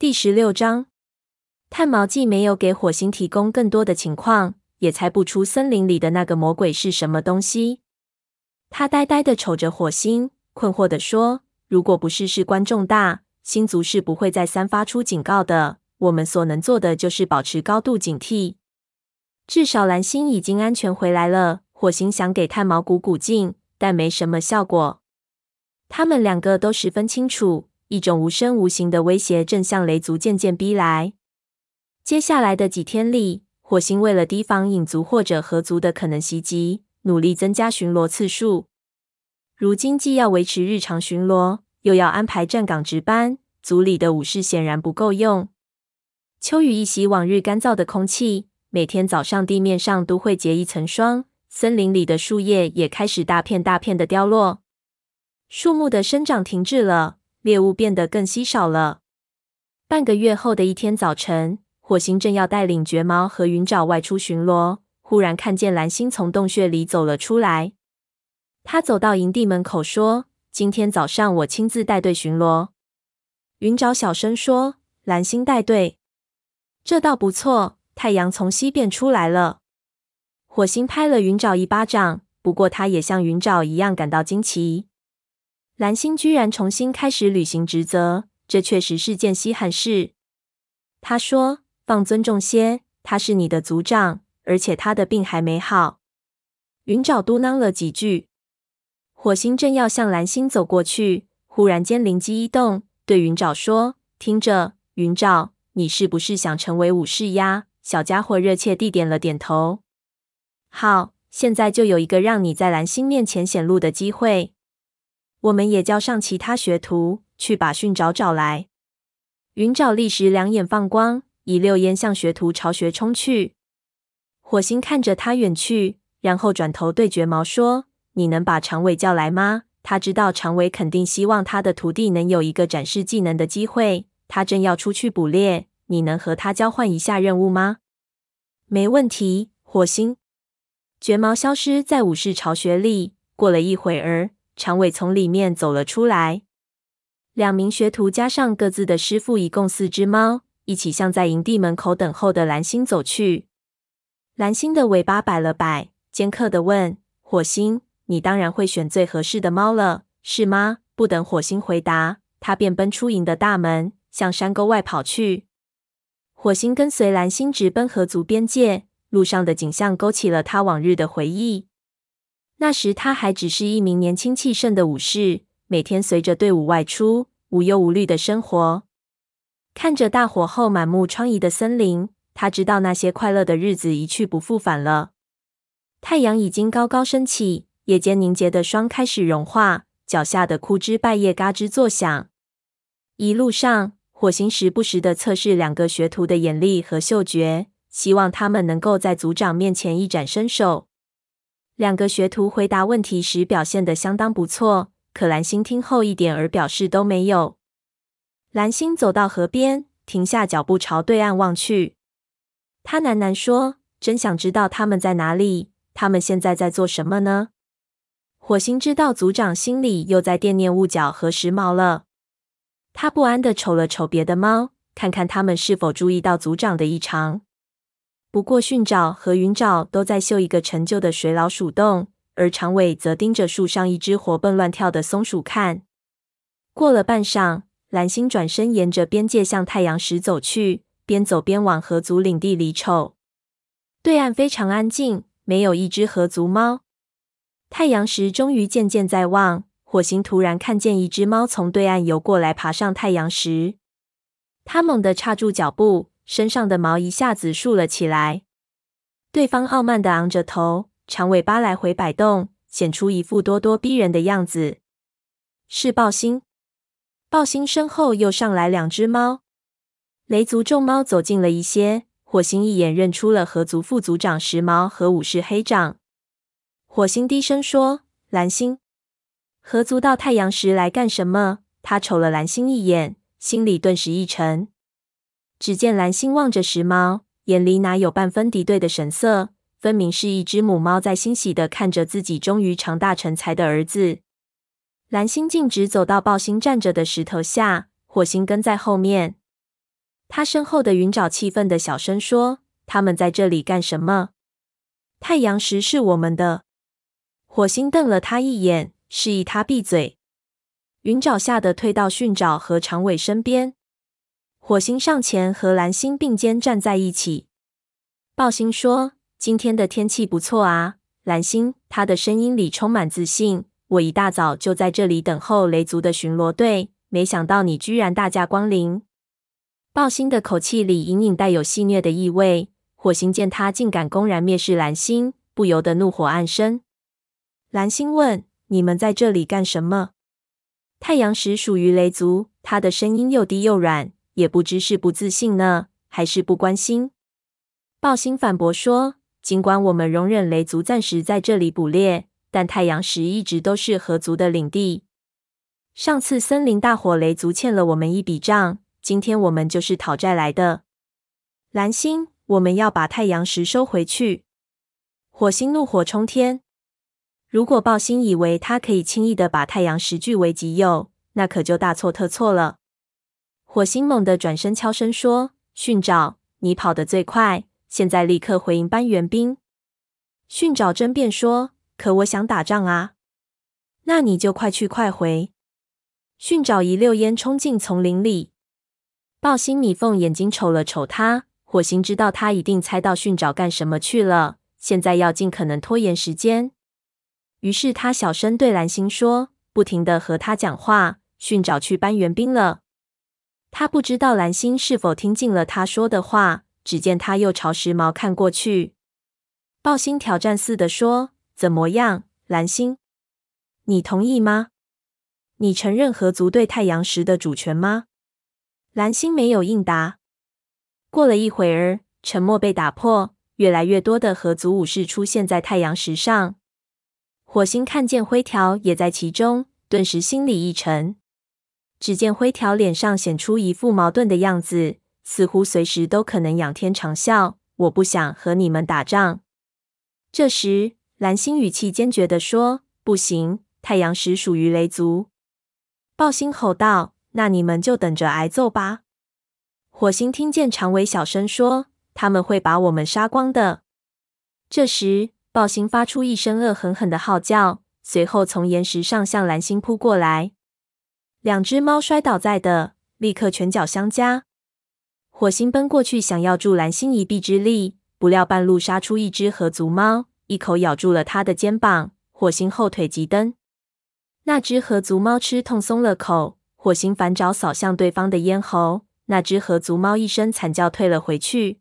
第十六章，炭毛既没有给火星提供更多的情况，也猜不出森林里的那个魔鬼是什么东西。他呆呆地瞅着火星，困惑地说：“如果不是事关重大，星族是不会再三发出警告的。我们所能做的就是保持高度警惕。至少蓝星已经安全回来了。”火星想给炭毛鼓鼓劲，但没什么效果。他们两个都十分清楚。一种无声无形的威胁正向雷族渐渐逼来。接下来的几天里，火星为了提防影族或者合族的可能袭击，努力增加巡逻次数。如今既要维持日常巡逻，又要安排站岗值班，族里的武士显然不够用。秋雨一袭往日干燥的空气，每天早上地面上都会结一层霜，森林里的树叶也开始大片大片的凋落，树木的生长停滞了。猎物变得更稀少了。半个月后的一天早晨，火星正要带领绝毛和云爪外出巡逻，忽然看见蓝星从洞穴里走了出来。他走到营地门口，说：“今天早上我亲自带队巡逻。”云爪小声说：“蓝星带队，这倒不错。”太阳从西边出来了。火星拍了云爪一巴掌，不过他也像云爪一样感到惊奇。蓝星居然重新开始履行职责，这确实是件稀罕事。他说：“放尊重些，他是你的族长，而且他的病还没好。”云爪嘟囔了几句。火星正要向蓝星走过去，忽然间灵机一动，对云爪说：“听着，云爪，你是不是想成为武士呀？”小家伙热切地点了点头。好，现在就有一个让你在蓝星面前显露的机会。我们也叫上其他学徒去把训爪找来。云爪立时两眼放光，一溜烟向学徒巢穴冲去。火星看着他远去，然后转头对绝毛说：“你能把长尾叫来吗？他知道长尾肯定希望他的徒弟能有一个展示技能的机会。他正要出去捕猎，你能和他交换一下任务吗？”“没问题。”火星。绝毛消失在武士巢穴里。过了一会儿。长尾从里面走了出来，两名学徒加上各自的师傅，一共四只猫，一起向在营地门口等候的蓝星走去。蓝星的尾巴摆了摆，尖刻的问：“火星，你当然会选最合适的猫了，是吗？”不等火星回答，他便奔出营的大门，向山沟外跑去。火星跟随蓝星直奔河族边界，路上的景象勾起了他往日的回忆。那时他还只是一名年轻气盛的武士，每天随着队伍外出，无忧无虑的生活。看着大火后满目疮痍的森林，他知道那些快乐的日子一去不复返了。太阳已经高高升起，夜间凝结的霜开始融化，脚下的枯枝败叶嘎吱作响。一路上，火星时不时的测试两个学徒的眼力和嗅觉，希望他们能够在族长面前一展身手。两个学徒回答问题时表现得相当不错，可蓝星听后一点儿表示都没有。蓝星走到河边，停下脚步朝对岸望去。他喃喃说：“真想知道他们在哪里，他们现在在做什么呢？”火星知道族长心里又在惦念雾角和时髦了。他不安地瞅了瞅别的猫，看看他们是否注意到族长的异常。不过，训爪和云爪都在嗅一个陈旧的水老鼠洞，而长尾则盯着树上一只活蹦乱跳的松鼠看。过了半晌，蓝星转身沿着边界向太阳石走去，边走边往河族领地里瞅。对岸非常安静，没有一只河族猫。太阳石终于渐渐在望，火星突然看见一只猫从对岸游过来，爬上太阳石。他猛地刹住脚步。身上的毛一下子竖了起来，对方傲慢地昂着头，长尾巴来回摆动，显出一副咄咄逼人的样子。是暴星。暴星身后又上来两只猫。雷族众猫走近了一些，火星一眼认出了河族副族长时髦和武士黑掌。火星低声说：“蓝星，河族到太阳石来干什么？”他瞅了蓝星一眼，心里顿时一沉。只见蓝星望着石猫，眼里哪有半分敌对的神色，分明是一只母猫在欣喜的看着自己终于长大成才的儿子。蓝星径直走到暴星站着的石头下，火星跟在后面。他身后的云沼气愤的小声说：“他们在这里干什么？太阳石是我们的。”火星瞪了他一眼，示意他闭嘴。云沼吓得退到训爪和长尾身边。火星上前和蓝星并肩站在一起。豹星说：“今天的天气不错啊，蓝星。”他的声音里充满自信。我一大早就在这里等候雷族的巡逻队，没想到你居然大驾光临。豹星的口气里隐隐带有戏谑的意味。火星见他竟敢公然蔑视蓝星，不由得怒火暗生。蓝星问：“你们在这里干什么？”太阳石属于雷族。他的声音又低又软，也不知是不自信呢，还是不关心。豹星反驳说：“尽管我们容忍雷族暂时在这里捕猎。”但太阳石一直都是河族的领地。上次森林大火，雷族欠了我们一笔账，今天我们就是讨债来的。蓝星，我们要把太阳石收回去。火星怒火冲天。如果豹星以为他可以轻易的把太阳石据为己有，那可就大错特错了。火星猛地转身，悄声说：“训爪，你跑得最快，现在立刻回营搬援兵。”训爪争辩说。可我想打仗啊！那你就快去快回。训爪一溜烟冲进丛林里。豹星米缝眼睛瞅了瞅他，火星知道他一定猜到训爪干什么去了，现在要尽可能拖延时间。于是他小声对蓝星说，不停的和他讲话。训爪去搬援兵了。他不知道蓝星是否听进了他说的话，只见他又朝时髦看过去。暴星挑战似的说。怎么样，蓝星？你同意吗？你承认合族对太阳石的主权吗？蓝星没有应答。过了一会儿，沉默被打破，越来越多的合族武士出现在太阳石上。火星看见灰条也在其中，顿时心里一沉。只见灰条脸上显出一副矛盾的样子，似乎随时都可能仰天长啸。我不想和你们打仗。这时。蓝星语气坚决地说：“不行，太阳石属于雷族。”暴星吼道：“那你们就等着挨揍吧！”火星听见长尾小声说：“他们会把我们杀光的。”这时，暴星发出一声恶狠狠的号叫，随后从岩石上向蓝星扑过来。两只猫摔倒在地，立刻拳脚相加。火星奔过去想要助蓝星一臂之力，不料半路杀出一只河族猫。一口咬住了他的肩膀，火星后腿急蹬，那只河族猫吃痛松了口。火星反爪扫向对方的咽喉，那只河族猫一声惨叫退了回去。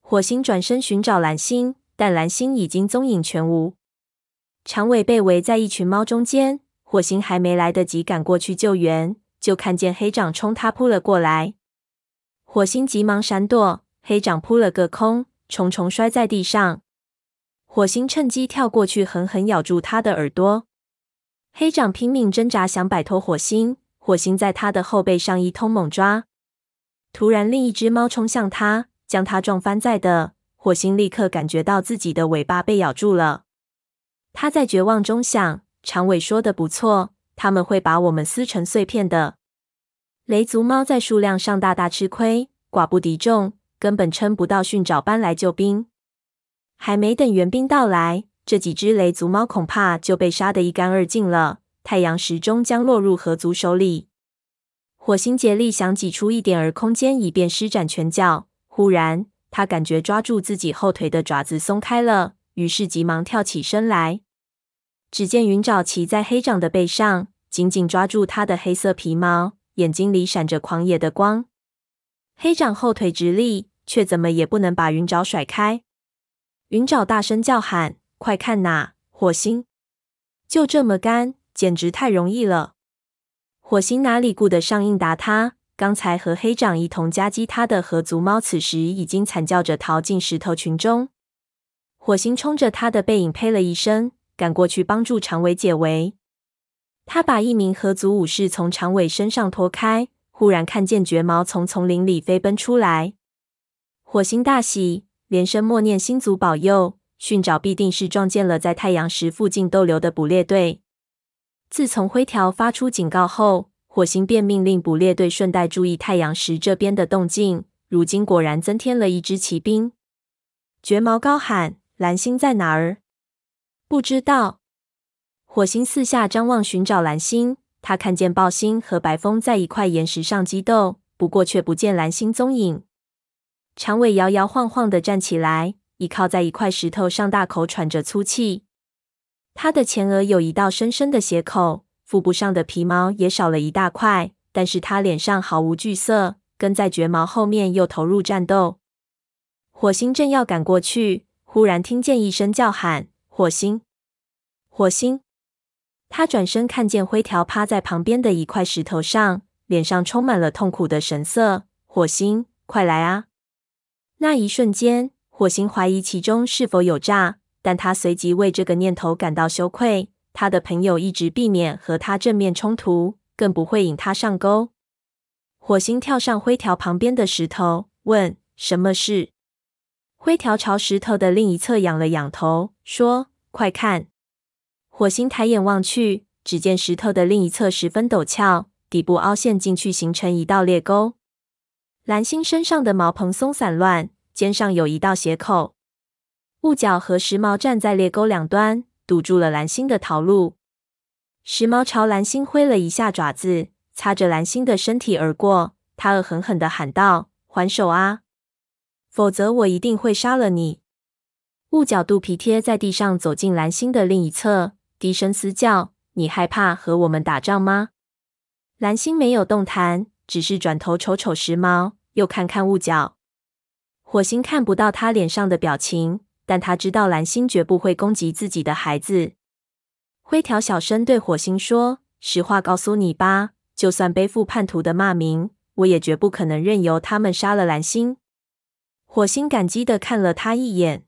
火星转身寻找蓝星，但蓝星已经踪影全无。长尾被围在一群猫中间，火星还没来得及赶过去救援，就看见黑掌冲他扑了过来。火星急忙闪躲，黑掌扑了个空，重重摔在地上。火星趁机跳过去，狠狠咬住他的耳朵。黑掌拼命挣扎，想摆脱火星。火星在他的后背上一通猛抓。突然，另一只猫冲向他，将他撞翻在地。火星立刻感觉到自己的尾巴被咬住了。他在绝望中想：长尾说的不错，他们会把我们撕成碎片的。雷族猫在数量上大大吃亏，寡不敌众，根本撑不到训爪搬来救兵。还没等援兵到来，这几只雷族猫恐怕就被杀得一干二净了。太阳始终将落入河族手里。火星竭力想挤出一点儿空间，以便施展拳脚。忽然，他感觉抓住自己后腿的爪子松开了，于是急忙跳起身来。只见云爪骑在黑掌的背上，紧紧抓住他的黑色皮毛，眼睛里闪着狂野的光。黑掌后腿直立，却怎么也不能把云爪甩开。云爪大声叫喊：“快看呐，火星！就这么干，简直太容易了！”火星哪里顾得上应答他？刚才和黑掌一同夹击他的河族猫，此时已经惨叫着逃进石头群中。火星冲着他的背影呸了一声，赶过去帮助长尾解围。他把一名合族武士从长尾身上拖开，忽然看见绝毛从丛林里飞奔出来。火星大喜。连声默念星族保佑，训爪必定是撞见了在太阳石附近逗留的捕猎队。自从灰条发出警告后，火星便命令捕猎队顺带注意太阳石这边的动静。如今果然增添了一支骑兵。绝毛高喊：“蓝星在哪儿？”不知道。火星四下张望，寻找蓝星。他看见暴星和白风在一块岩石上激斗，不过却不见蓝星踪影。长尾摇摇晃晃的站起来，倚靠在一块石头上，大口喘着粗气。他的前额有一道深深的血口，腹部上的皮毛也少了一大块，但是他脸上毫无惧色。跟在绝毛后面，又投入战斗。火星正要赶过去，忽然听见一声叫喊：“火星！火星！”他转身看见灰条趴在旁边的一块石头上，脸上充满了痛苦的神色。“火星，快来啊！”那一瞬间，火星怀疑其中是否有诈，但他随即为这个念头感到羞愧。他的朋友一直避免和他正面冲突，更不会引他上钩。火星跳上灰条旁边的石头，问：“什么事？”灰条朝石头的另一侧仰了仰头，说：“快看！”火星抬眼望去，只见石头的另一侧十分陡峭，底部凹陷进去，形成一道裂沟。蓝星身上的毛蓬松散乱，肩上有一道斜口。雾角和时髦站在裂沟两端，堵住了蓝星的逃路。时髦朝蓝星挥了一下爪子。擦着蓝星的身体而过，他恶狠狠地喊道：“还手啊，否则我一定会杀了你！”雾角肚皮贴在地上，走进蓝星的另一侧，低声嘶叫：“你害怕和我们打仗吗？”蓝星没有动弹，只是转头瞅瞅时髦，又看看雾角。火星看不到他脸上的表情，但他知道蓝星绝不会攻击自己的孩子。灰条小声对火星说：“实话告诉你吧。”就算背负叛徒的骂名，我也绝不可能任由他们杀了蓝星。火星感激地看了他一眼。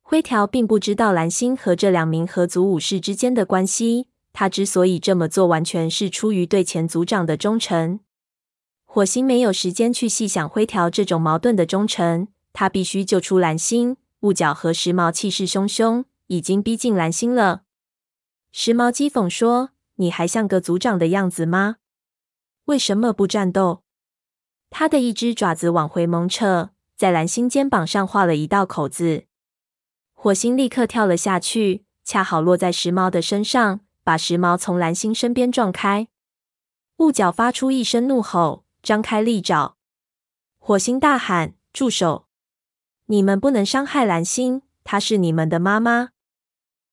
灰条并不知道蓝星和这两名合族武士之间的关系。他之所以这么做，完全是出于对前族长的忠诚。火星没有时间去细想灰条这种矛盾的忠诚，他必须救出蓝星。雾角和时髦气势汹汹，已经逼近蓝星了。时髦讥讽说：“你还像个族长的样子吗？”为什么不战斗？他的一只爪子往回猛扯，在蓝星肩膀上划了一道口子。火星立刻跳了下去，恰好落在时髦的身上，把时髦从蓝星身边撞开。雾角发出一声怒吼，张开利爪。火星大喊：“住手！你们不能伤害蓝星，她是你们的妈妈。”